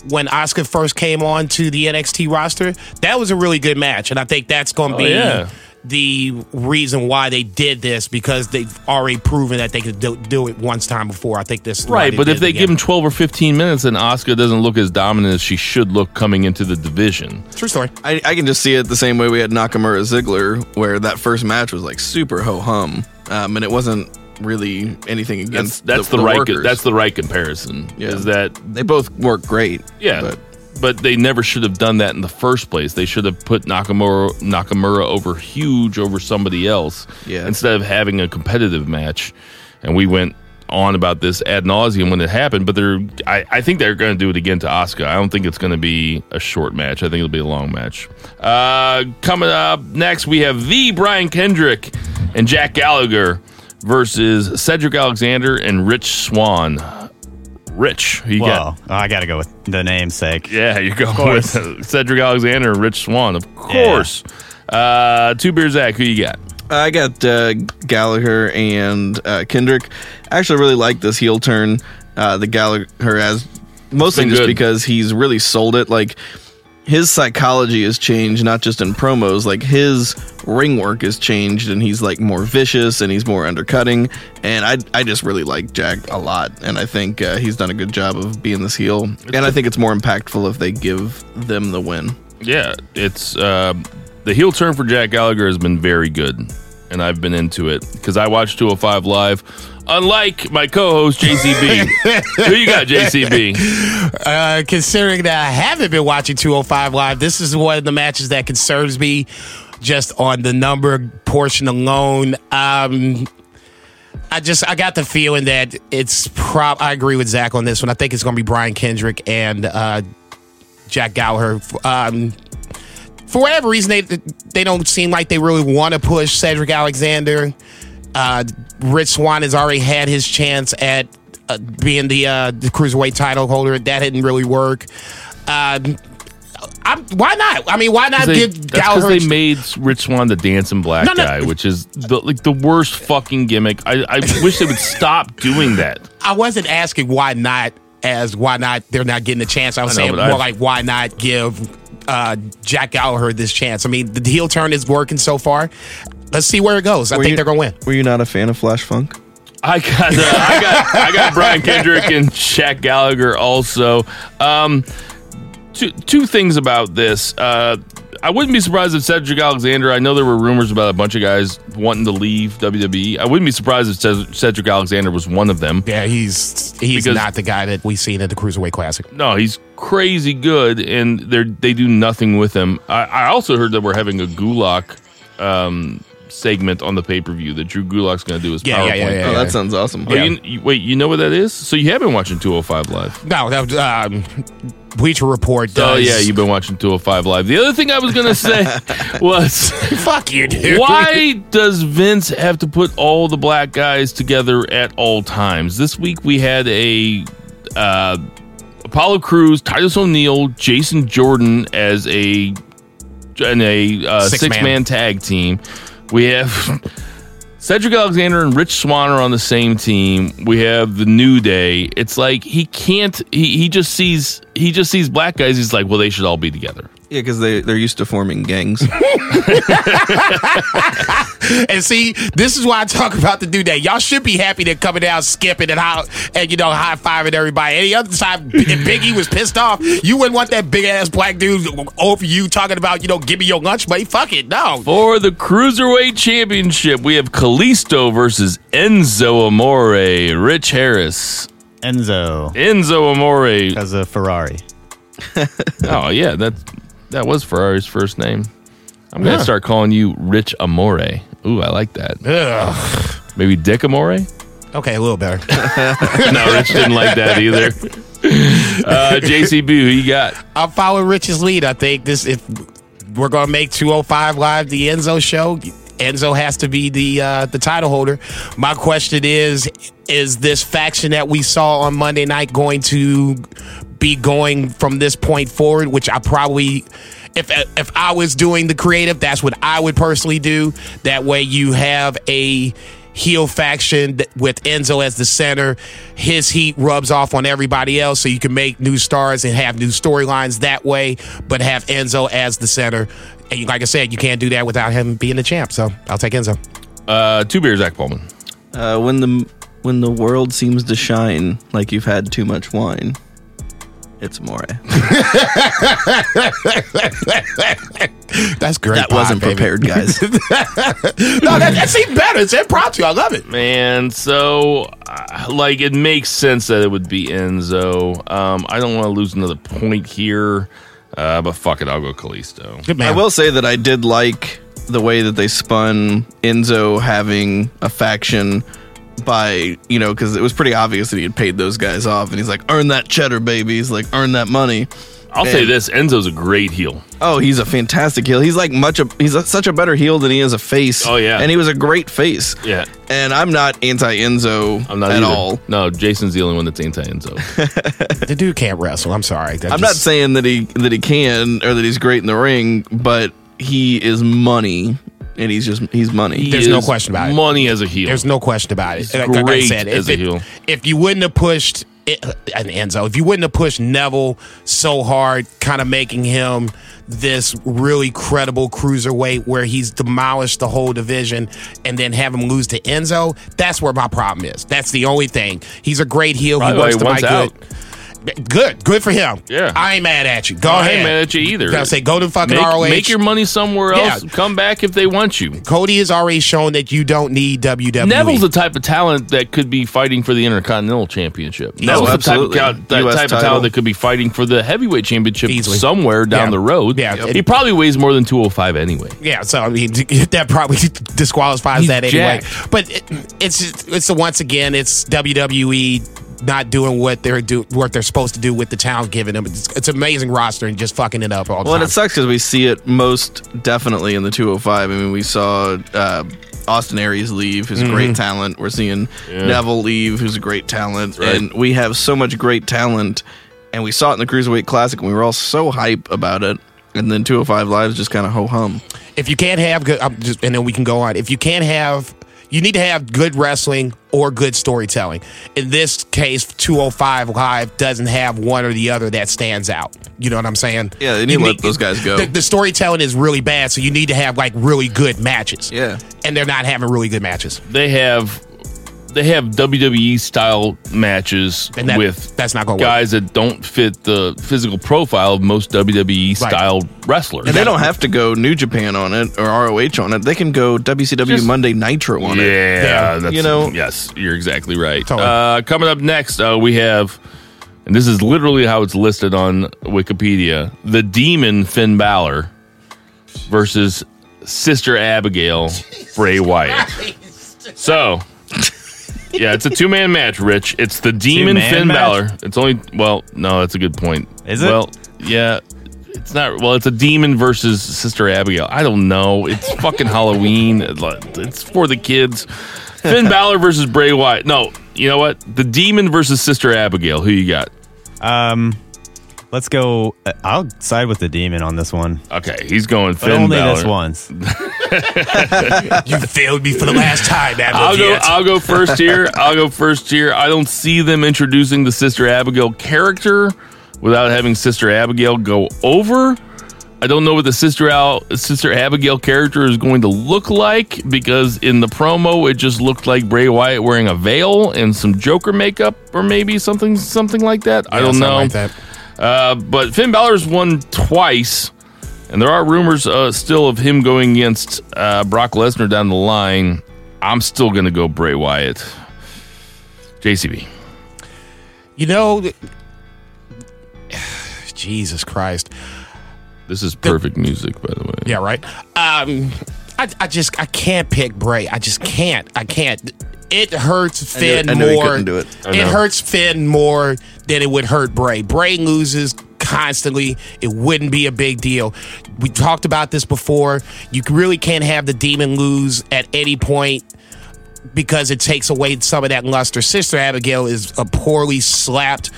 when Asuka first came on to the NXT roster. That was a really good match, and I think that's going to Oh, be yeah. The reason why they did this because they've already proven that they could do, do it once time before. I think this is Right, but if they it give him 12 or 15 minutes, then Asuka doesn't look as dominant as she should look coming into the division. true story. I, I can just see it the same way we had Nakamura Ziggler, where that first match was like super ho hum, um, and it wasn't really anything That's against that's the, the, right workers. that's the right comparison. Yeah. Is that they both work great. yeah? but But, they never should have done that in the first place. They should have put Nakamura Nakamura over huge over somebody else Yeah. instead of having a competitive match. And we went on about this ad nauseum when it happened, but they're I, I think they're going to do it again to Asuka. I don't think it's going to be a short match. I think it'll be a long match. Uh, coming up next, we have the Brian Kendrick and Jack Gallagher versus Cedric Alexander and Rich Swann. Rich, who you got? Well, I got to go with the namesake. Yeah, you go with Cedric Alexander and Rich Swann, of course. Uh, two beers, Zach, who you got? I got uh, Gallagher and uh, Kendrick. I actually really like this heel turn. Uh, the Gallagher has mostly just good. because he's really sold it. Like his psychology has changed, not just in promos. Like his ring work has changed, and he's like more vicious and he's more undercutting. And I I just really like Jack a lot, and I think uh, he's done a good job of being this heel. And I think it's more impactful if they give them the win. Yeah, it's uh, the heel turn for Jack Gallagher has been very good, and I've been into it because I watched 205 live. Unlike my co-host JCB, who you got, JCB? Uh, considering that I haven't been watching 205 Live, this is one of the matches that concerns me just on the number portion alone. Um, I just I got the feeling that it's prob. I agree with Zach on this one. I think it's going to be Brian Kendrick and uh, Jack Gallagher. Um, for whatever reason, they they don't seem like they really want to push Cedric Alexander. Uh, Rich Swann has already had his chance at uh, being the uh, the cruiserweight title holder. That didn't really work. Um, I'm, why not? I mean, why not They, give Gallagher? because they made Rich Swann the dancing black No, no. guy, which is the, like the worst fucking gimmick. I, I wish they would stop doing that. I wasn't asking why not, as why not they're not getting a chance. I was I saying more I've- like why not give uh, Jack Gallagher this chance. I mean, the heel turn is working so far. Let's see where it goes. I Were think you- they're gonna win. Were you not a fan of Flash Funk? I got uh, I got I got Brian Kendrick and Jack Gallagher also. Um, two two things about this. Uh, I wouldn't be surprised if Cedric Alexander. I know there were rumors about a bunch of guys wanting to leave WWE. I wouldn't be surprised if Cedric Alexander was one of them. Yeah, he's he's Because- not the guy that we've seen at the Cruiserweight Classic. No, he's crazy good, and they they do nothing with him. I, I also heard that we're having a Gulak um, segment on the pay per view that Drew Gulak's going to do his Yeah, PowerPoint. yeah, yeah, yeah, Oh, yeah. that sounds awesome. Oh, you, you- wait, you know what that is? So you have been watching 205 Live. No, that was, um, Bleacher Report does. Oh yeah, you've been watching 205 Live. The other thing I was going to say was Fuck you, dude. why does Vince have to put all the black guys together at all times? This week we had a uh, Apollo Crews, Titus O'Neil, Jason Jordan as a in a uh, Six six man. man tag team. We have Cedric Alexander and Rich Swann are on the same team. We have the New Day. It's like he can't. He, he just sees he just sees black guys. He's like, well, they should all be together. Yeah, because they they're used to forming gangs. And see, this is why I talk about the new that. Y'all should be happy to coming down, skipping and how and you know high fiving everybody. Any other time, if Biggie was pissed off, you wouldn't want that big ass black dude over you talking about you know give me your lunch money. Fuck it, no. For the Cruiserweight Championship, we have Kalisto versus Enzo Amore. Rich Harris. Enzo Enzo Amore. has a Ferrari. Oh, yeah, that, that was Ferrari's first name. I'm going to Huh. start calling you Rich Amore. Ooh, I like that. Ugh. Maybe Dick Amore? Okay, a little better. no, Rich didn't like that either. Uh, JCB, who you got? I'm following Rich's lead. I think this if we're gonna make 205 live the Enzo show. Enzo has to be the uh, the title holder. My question is: Is this faction that we saw on Monday night going to be going from this point forward? Which I probably, if if I was doing the creative, that's what I would personally do. That way, you have a heel faction with Enzo as the center. His heat rubs off on everybody else, so you can make new stars and have new storylines that way, but have Enzo as the center. And like I said, you can't do that without him being the champ. So I'll take Enzo. Uh, two beers, Zach Pullman. Uh, when the when the world seems to shine like you've had too much wine, it's more. That's great. That wasn't baby. prepared, guys. no, that, that's even better. It's impromptu. I love it. Man, so uh, like it makes sense that it would be Enzo. Um, I don't want to lose another point here, uh, but fuck it, I'll go Kalisto. Good I will say that I did like the way that they spun Enzo having a faction by, you know, because it was pretty obvious that he had paid those guys off. And he's like, earn that cheddar, baby. He's like, earn that money. I'll say this: Enzo's a great heel. Oh, he's a fantastic heel. He's like much a, he's a, such a better heel than he is a face. Oh, yeah. and he was a great face. Yeah, And I'm not anti Enzo I'm not at either. all. No, Jason's the only one that's anti Enzo. the dude can't wrestle. I'm sorry. That I'm not saying that he that he can or that he's great in the ring, but he is money, and he's just he's money. There's no question about it. Money as a heel. There's no question about it. He's Like- like I great said, as if a it- heel. If you wouldn't have pushed it, uh, and Enzo, if you wouldn't have pushed Neville so hard, kind of making him this really credible cruiserweight where he's demolished the whole division and then have him lose to Enzo, that's where my problem is. That's the only thing. He's a great heel. Probably he works to he my wants good. out. Good. Good for him. Yeah. I ain't mad at you. Go I ahead. ain't mad at you either. Gotta say, go to fucking make, ROH. make your money somewhere else. Yeah. Come back if they want you. Cody has already shown that you don't need WWE. Neville's the type of talent that could be fighting for the Intercontinental Championship. Neville's absolutely. the type, of, that US type of talent that could be fighting for the heavyweight championship Easily. somewhere down Yeah. the road. Yeah. Yep. He probably weighs more than 205 anyway. Yeah, so I mean that probably disqualifies He's that anyway. jacked. But it, it's it's once again it's WWE not doing what they're do what they're supposed to do with the talent given them. It's, it's amazing roster and just fucking it up all the time. Well, and it sucks because we see it most definitely in the 205. I mean, we saw uh, Austin Aries leave, who's a Mm-hmm. great talent. We're seeing Neville leave, who's a great talent. Right. And we have so much great talent. And we saw it in the Cruiserweight Classic, and we were all so hype about it. And then 205 Live's just kind of ho hum. if you can't have good, I'm just, and then we can go on. If you can't have, you need to have good wrestling or good storytelling. In this case, 205 Live doesn't have one or the other that stands out. You know what I'm saying? Yeah, they need You to let those guys go. The, the storytelling is really bad, so you need to have like really good matches. Yeah. and they're not having really good matches. They have they have WWE style matches And that- with that's not gonna work. guys that don't fit the physical profile of most WWE style wrestlers. And they don't have to go New Japan on it or ROH on it. They can go WCW Just- Monday Nitro on yeah, it. Yeah, that's you know- Yes, you're exactly right. Totally. Uh, coming up next, uh, we have, and this is literally how it's listed on Wikipedia: the Demon Finn Balor versus Sister Abigail, Bray Wyatt. So, yeah, it's a two man match, Rich. It's the Demon Two-man Finn match? Balor. It's only, well, no, that's a good point. Is it? Well, yeah. It's not, well, it's a demon versus Sister Abigail. I don't know. It's fucking Halloween. It's for the kids. Finn Balor versus Bray Wyatt. No, you know what? The demon versus Sister Abigail. Who you got? Um, let's go. uh, I'll side with the demon on this one, Okay, he's going but Finn only Balor. this once. You failed me for the last time, I'll go. I'll go first here. I'll go first here. I don't see them introducing the Sister Abigail character without having Sister Abigail go over. I don't know what the Sister Al, Sister Abigail character is going to look like because in the promo it just looked like Bray Wyatt wearing a veil and some Joker makeup or maybe something something like that. I don't know. like that. Uh, but Finn Balor's won twice, and there are rumors uh, still of him going against uh, Brock Lesnar down the line. I'm still going to go Bray Wyatt. JCB. You know, Jesus Christ. This is perfect music, by the way. Yeah, right. Um, I, I just I can't pick Bray. I just can't. I can't. It hurts I knew- Finn I knew more. couldn't do it. I It know. hurts Finn more than it would hurt Bray. Bray loses constantly. It wouldn't be a big deal. We talked about this before. You really can't have the demon lose at any point because it takes away some of that luster. Sister Abigail is a poorly slapped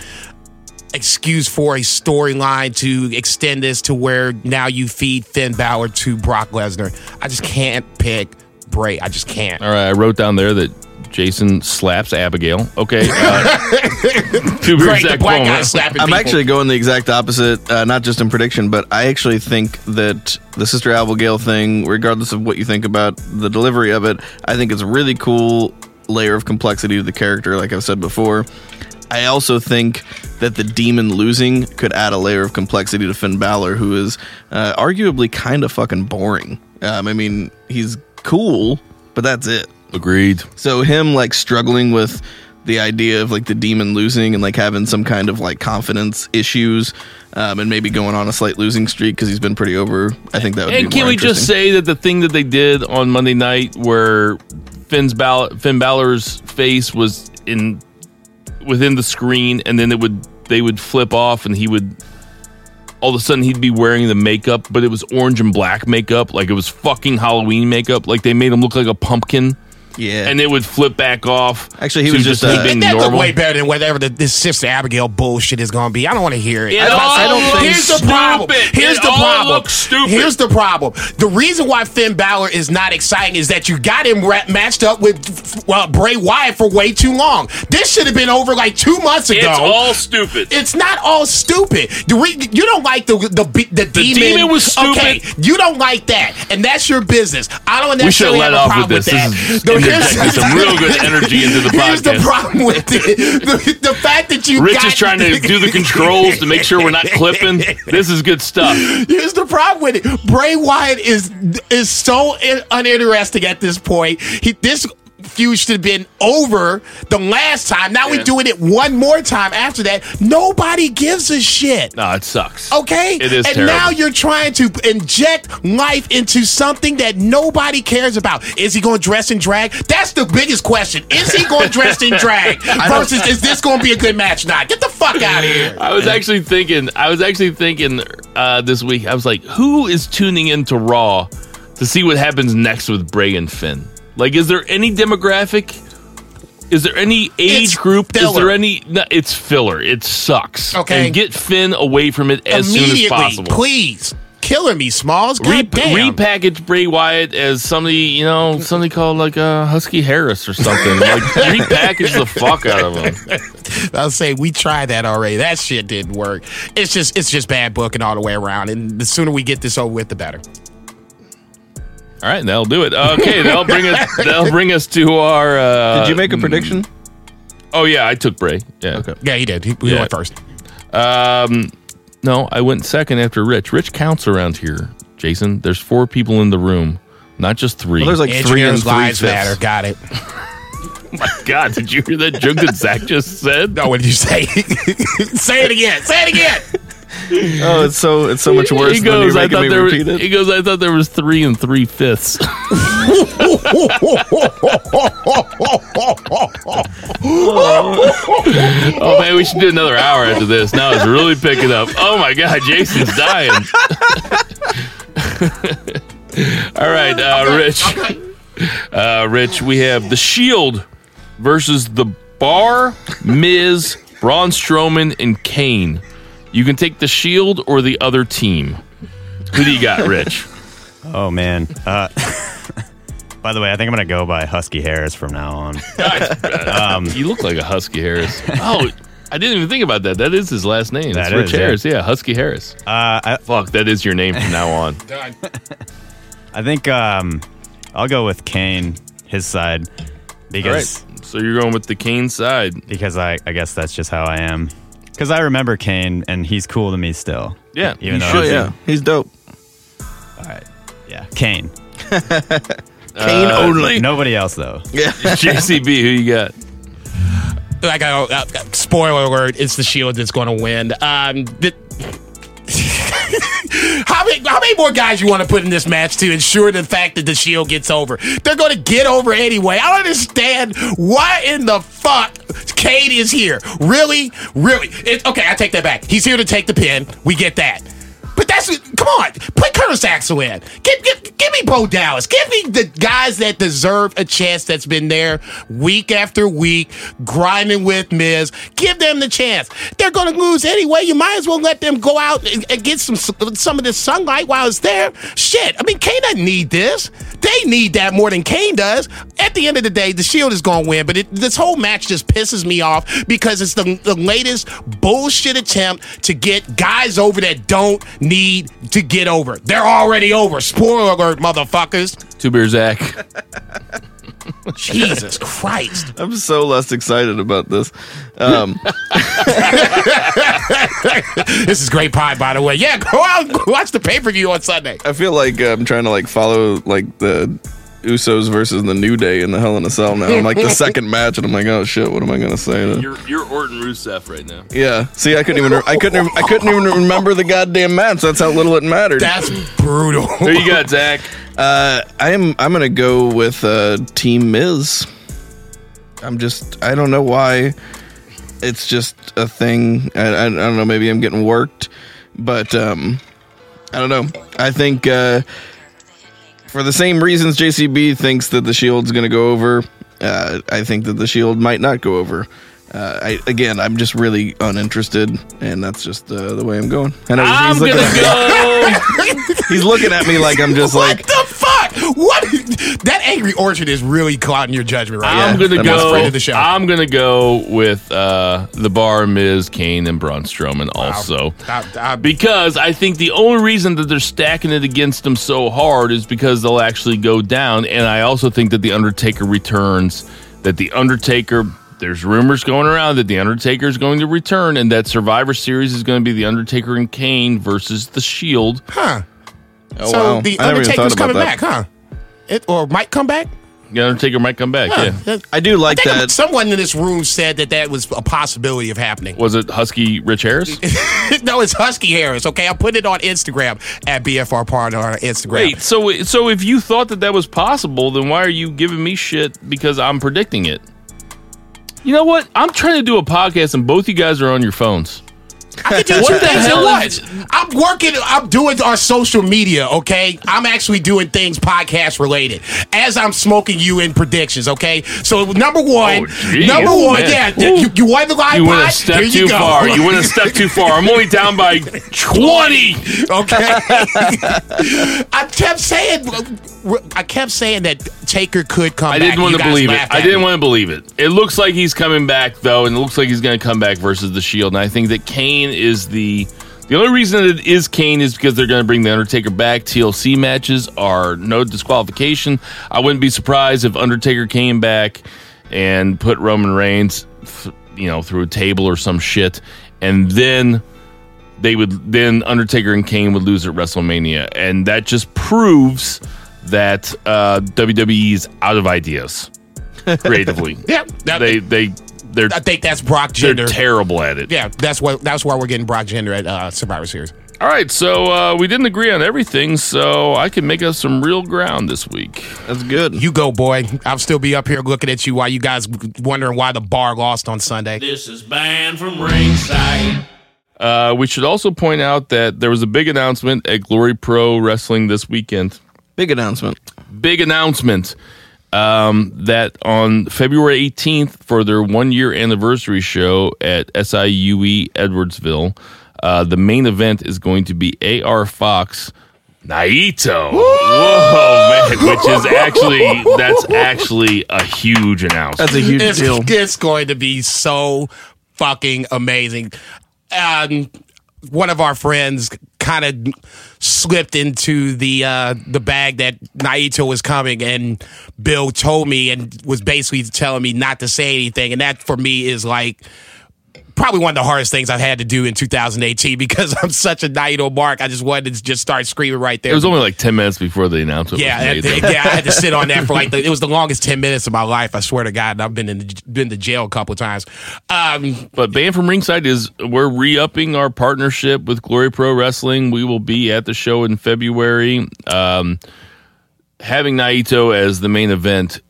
excuse for a storyline to extend this to where now you feed Finn Balor to Brock Lesnar. I just can't pick Bray. I just can't. All right, I wrote down there that Jason slaps Abigail. Okay. Uh, two beers, Great, the Zach black guy Bowman. slapping I'm people. actually going the exact opposite, uh, not just in prediction, but I actually think that the Sister Abigail thing, regardless of what you think about the delivery of it, I think it's a really cool layer of complexity to the character, like I've said before. I also think that the demon losing could add a layer of complexity to Finn Balor, who is uh, arguably kind of fucking boring. Um, I mean, he's cool, but that's it. Agreed. So him like struggling with the idea of like the demon losing and like having some kind of like confidence issues, um, and maybe going on a slight losing streak because he's been pretty over. I think that would And be can more we just say that the thing that they did on Monday night, where Finn's Bal- Finn Balor's face was in within the screen, and then it would they would flip off, and he would all of a sudden he'd be wearing the makeup, but it was orange and black makeup, like it was fucking Halloween makeup, like they made him look like a pumpkin, yeah, and it would flip back off. Actually, he was just, uh, keeping And that normal. way better than whatever the, this Sister Abigail bullshit is going to be. I don't want to hear it. It I don't- all I don't think- looks Here's the problem. Here's It the all problem. looks stupid. Here's the problem. The reason why Finn Balor is not exciting is that you got him ra- matched up with well, Bray Wyatt for way too long. This should have been over like two months ago. It's all stupid. It's not all stupid. The re- you don't like the the the, the, demon. demon was stupid. Okay, you don't like that, and that's your business. I don't we should necessarily let have a off problem with this. that. This is The- some real good energy into the Here's the problem with it. The, the fact that you Rich got, is trying to do the controls to make sure we're not clipping. This is good stuff. Here's the problem with it. Bray Wyatt is is so in, uninteresting at this point. He this feud should have been over the last time. Now Yeah. we're doing it one more time after that. Nobody gives a shit. No, it sucks. Okay? It is And terrible. now you're trying to inject life into something that nobody cares about. Is he going to dress in drag? That's the biggest question. Is he going to dress in drag? Versus, is this going to be a good match? Not. Get the fuck out of here. I was actually thinking. I was actually thinking uh, this week. I was like, who is tuning into Raw to see what happens next with Bray and Finn? Like, is there any demographic? Is there any age It's group? Is filler. there any? No, it's filler. It sucks. Okay. and get Finn away from it as soon as Immediately, possible. please. Killing me, Smalls. God damn. repackage Bray Wyatt as somebody, you know, something called like uh, Husky Harris or something. like repackage the fuck out of him. I'll say we tried that already. That shit didn't work. It's just it's just bad booking all the way around. And the sooner we get this over with, the better. All right, that'll do it. Okay, that'll bring us. That'll bring us to our. Uh, Did you make a prediction? Oh yeah, I took Bray. Yeah. Okay. Yeah, he did. He, he Yeah. went first. Um, no, I went second after Rich. Rich counts around here, Jason. There's four people in the room, not just three. Well, there's like three and Engineers three lives fifths. matter. Got it. my God, did you hear that joke that Zach just said? No, what did you say? say it again. Say it again. Oh, it's so it's so much worse He goes, you're I thought there. repeat it. He goes, I thought there was three and three fifths. oh man, we should do another hour after this. Now it's really picking up. Oh my god, Jason's dying. All right, uh, Rich. Uh, Rich, we have the Shield versus the Bar, Miz, Braun Strowman, and Kane. You can take the Shield or the other team. Who do you got, Rich? Oh man. Uh, by the way, I think I'm gonna go by Husky Harris from now on. Um, you look like a Husky Harris. Oh, I didn't even think about that. That is his last name. That it's Rich is. Harris. Yeah, Husky Harris. Uh, I, Fuck, that is your name from now on. I think um, I'll go with Kane, his side, because right. So you're going with the Kane side. because I, I guess that's just how I am. Because I remember Kane, and he's cool to me still. Yeah, Even you though- Oh should yeah, he's dope. All right. Yeah, Kane. Kane Uh, only. Nobody else though. Yeah. JCB, who you got? like uh, uh, spoiler alert, it's the Shield that's going to win. Um, the, how many how many more guys you want to put in this match to ensure the fact that the Shield gets over? They're going to get over anyway. I don't understand why in the fuck Kane is here. Really, really? It, okay, I take that back. He's here to take the pin. We get that. That's come on, put Curtis Axel in. Give, give, give me Bo Dallas. Give me the guys that deserve a chance. That's been there week after week, grinding with Miz. Give them the chance. They're going to lose anyway. You might as well let them go out and, and get some some of this sunlight while it's there. Shit, I mean, Kane doesn't need this. They need that more than Kane does. At the end of the day, the Shield is going to win. But it, this whole match just pisses me off because it's the, the latest bullshit attempt to get guys over that don't need to get over. They're already over. Spoiler alert, motherfuckers. Two beer Zach. Jesus Christ. I'm so less excited about this. Um, this is great pie, by the way. Yeah, go out and watch the pay per view on Sunday. I feel like I'm trying to like follow like the Usos versus the New Day in the Hell in a Cell now. I'm like the second match, and I'm like, oh shit, what am I gonna say? To? You're you're Orton Rusev right now. Yeah. See, I couldn't even. I couldn't. I couldn't even remember the goddamn match. That's how little it mattered. That's brutal. Who you got, Zach? Uh, I'm. I'm gonna go with uh, Team Miz. I'm just. I don't know why. It's just a thing. I, I, I don't know. Maybe I'm getting worked, but um, I don't know. I think uh, for the same reasons JCB thinks that the Shield's gonna go over. Uh, I think that the Shield might not go over. Uh, I, again, I'm just really uninterested, and that's just uh, the way I'm going. And I- I'm he's, looking gonna at me, go. he's looking at me like I'm just what like the fuck? What? That angry orchard is really clouding your judgment right I'm now. gonna go. of the show. I'm gonna go with uh, the Bar, Miz, Kane, and Braun Strowman. Also, I- I- because I think the only reason that they're stacking it against them so hard is because they'll actually go down, and I also think that the Undertaker returns. That the Undertaker. There's rumors going around that the Undertaker is going to return, and that Survivor Series is going to be the Undertaker and Kane versus the Shield. huh? Oh, so wow. the I never Undertaker's coming that. back, huh? It or might come back. The Undertaker might come back. Huh. Yeah. I do like I think that. someone in this room said that that was a possibility of happening. Was it Husky Rich Harris? no, it's Husky Harris. Okay, I'll put it on Instagram at BFR Part on Instagram. Wait, so so if you thought that that was possible, then why are you giving me shit because I'm predicting it? You know what? I'm trying to do a podcast and both you guys are on your phones. I can do What two the things at hell once. I'm working. I'm doing our social media. Okay, I'm actually doing things podcast related as I'm smoking you in predictions. Okay, so number oh, one, Oh, number Ooh, one, man. yeah, Ooh. you, you won the live You went pod? a step Here too far. You went a step too far. I'm only down by 20. Okay. I kept saying, I kept saying that Taker could come back. I didn't want to believe it. I didn't me. want to believe it. It looks like he's coming back though, and it looks like he's going to come back versus the Shield. And I think that Kane is the the only reason that it is Kane is because they're going to bring the Undertaker back. TLC matches are no disqualification. I wouldn't be surprised if Undertaker came back and put Roman Reigns, you know, through a table or some shit, and then they would then Undertaker and Kane would lose at WrestleMania, and that just proves that uh, WWE is out of ideas creatively. Yeah, that- they they They're I think that's Brock they're terrible at it. yeah, that's what that's why we're getting Brock Jinder at uh, Survivor Series. All right, so uh, we didn't agree on everything, so I can make us some real ground this week. That's good. You go, boy. I'll still be up here looking at you while you guys wondering why the bar lost on Sunday. This is banned from ringside. Uh, we should also point out that there was a big announcement at Glory Pro Wrestling this weekend. Big announcement. Big announcement um, that on February 18th for their one year anniversary show at SIUE E Edwardsville, uh, the main event is going to be AR Fox. Naito, whoa, man! Which is actually that's actually a huge announcement. That's a huge It's, deal. it's going to be so fucking amazing. Um, one of our friends kind of slipped into the uh, the bag that Naito was coming, and Bill told me and was basically telling me not to say anything, and that for me is like probably one of the hardest things I've had to do in 2018 because I'm such a Naito mark. I just wanted to just start screaming right there. It was only like ten minutes before the announcement. Yeah, made, yeah, I had to sit on that for like the, it was the longest ten minutes of my life. I swear to God, and I've been in the, been to jail a couple of times. Um, But Banned from Ringside is we're re-upping our partnership with Glory Pro Wrestling. We will be at the show in February. Um, having Naito as the main event,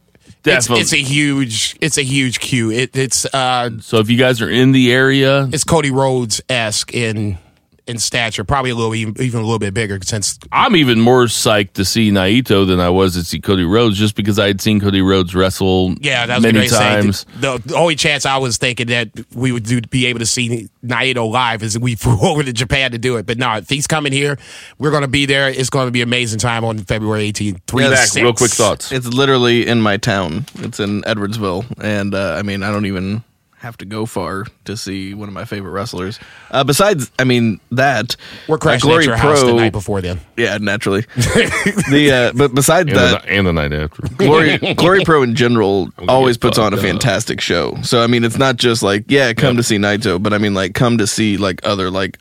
definitely. it's a huge it's a huge cue. It, it's uh, so if you guys are in the area, it's Cody Rhodes esque in in stature, probably a little even, even a little bit bigger since I'm even more psyched to see Naito than I was to see Cody Rhodes, just because I had seen Cody Rhodes wrestle yeah, that was many what I times. Say. The, the only chance I was thinking that we would do, be able to see Naito live is we flew over to Japan to do it. But no, if he's coming here, we're going to be there. It's going to be an amazing time on February 18th. Three to Zach, real quick thoughts. It's literally in my town. It's in Edwardsville, and uh, I mean, I don't even have to go far to see one of my favorite wrestlers. Uh, besides, I mean that We're crashing uh, Glory at your Pro. house the night before then. Yeah, naturally. the uh, but besides and, that, the, and the night after. Glory Glory Pro in general always puts on a fucked up. fantastic show. So I mean, it's not just like yeah, come to see Naito, but I mean like come to see like other like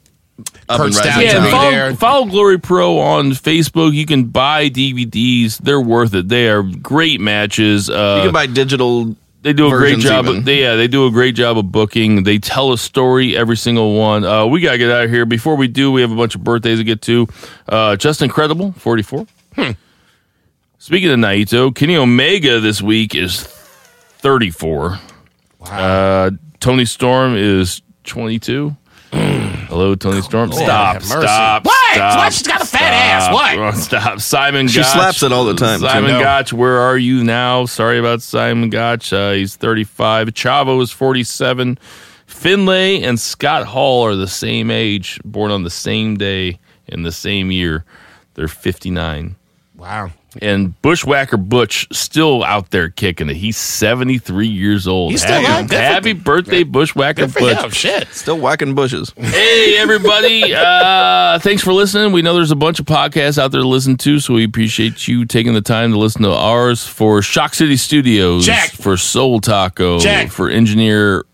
up Curt and rising Stallion. Yeah, and follow, follow Glory Pro on Facebook. You can buy DVDs; they're worth it. They are great matches. Uh, You can buy digital. They do a great job. Of, they, yeah, they do a great job of booking. They tell a story every single one. Uh, we gotta get out of here. Before we do, we have a bunch of birthdays to get to. Uh, Just Incredible, forty four. Hmm. Speaking of Naito, Kenny Omega this week is thirty four. Uh, Toni Storm is twenty two. Hello, Toni Storm. Stop! have mercy. Stop! What? Stop, What? She's got a fat ass. What? Oh, Stop! Simon. She slaps it all the time. Simon No. Gotch, where are you now? Sorry about Simon Gotch. Uh, he's 35. Chavo is 47. Finlay and Scott Hall are the same age, born on the same day in the same year. They're 59. Wow. And Bushwhacker Butch still out there kicking it. He's 73 years old. He's still happy, alive. Good for- happy birthday, Bushwhacker Butch. him. Shit. Still whacking bushes. Hey, everybody. Uh, thanks for listening. We know there's a bunch of podcasts out there to listen to, so we appreciate you taking the time to listen to ours for Shock City Studios, Jack. for Seoul Taco, Jack. for Engineer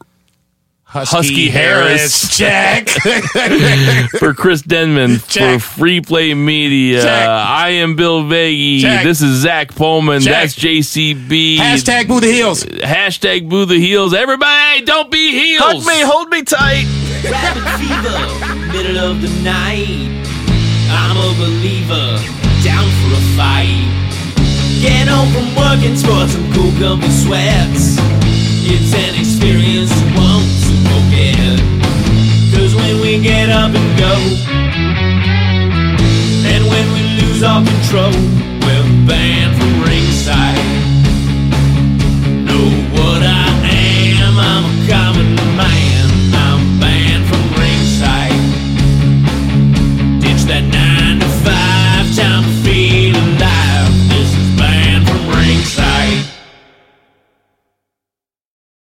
Husky Harris. check for Chris Denman, for Jack. Free Play Media. Jack. I am Bill Vagey. Jack. This is Zach Pullman. Jack. That's JCB. Hashtag Boo the Heels. Hashtag Boo the Heels. Everybody, don't be heels. Hug me, hold me tight. Rabbit fever, middle of the night. I'm a believer, down for a fight. Get home from work and sport some cool gummy sweats. It's an experience you. Cause when we get up and go, and when we lose all control, we're banned from ringside.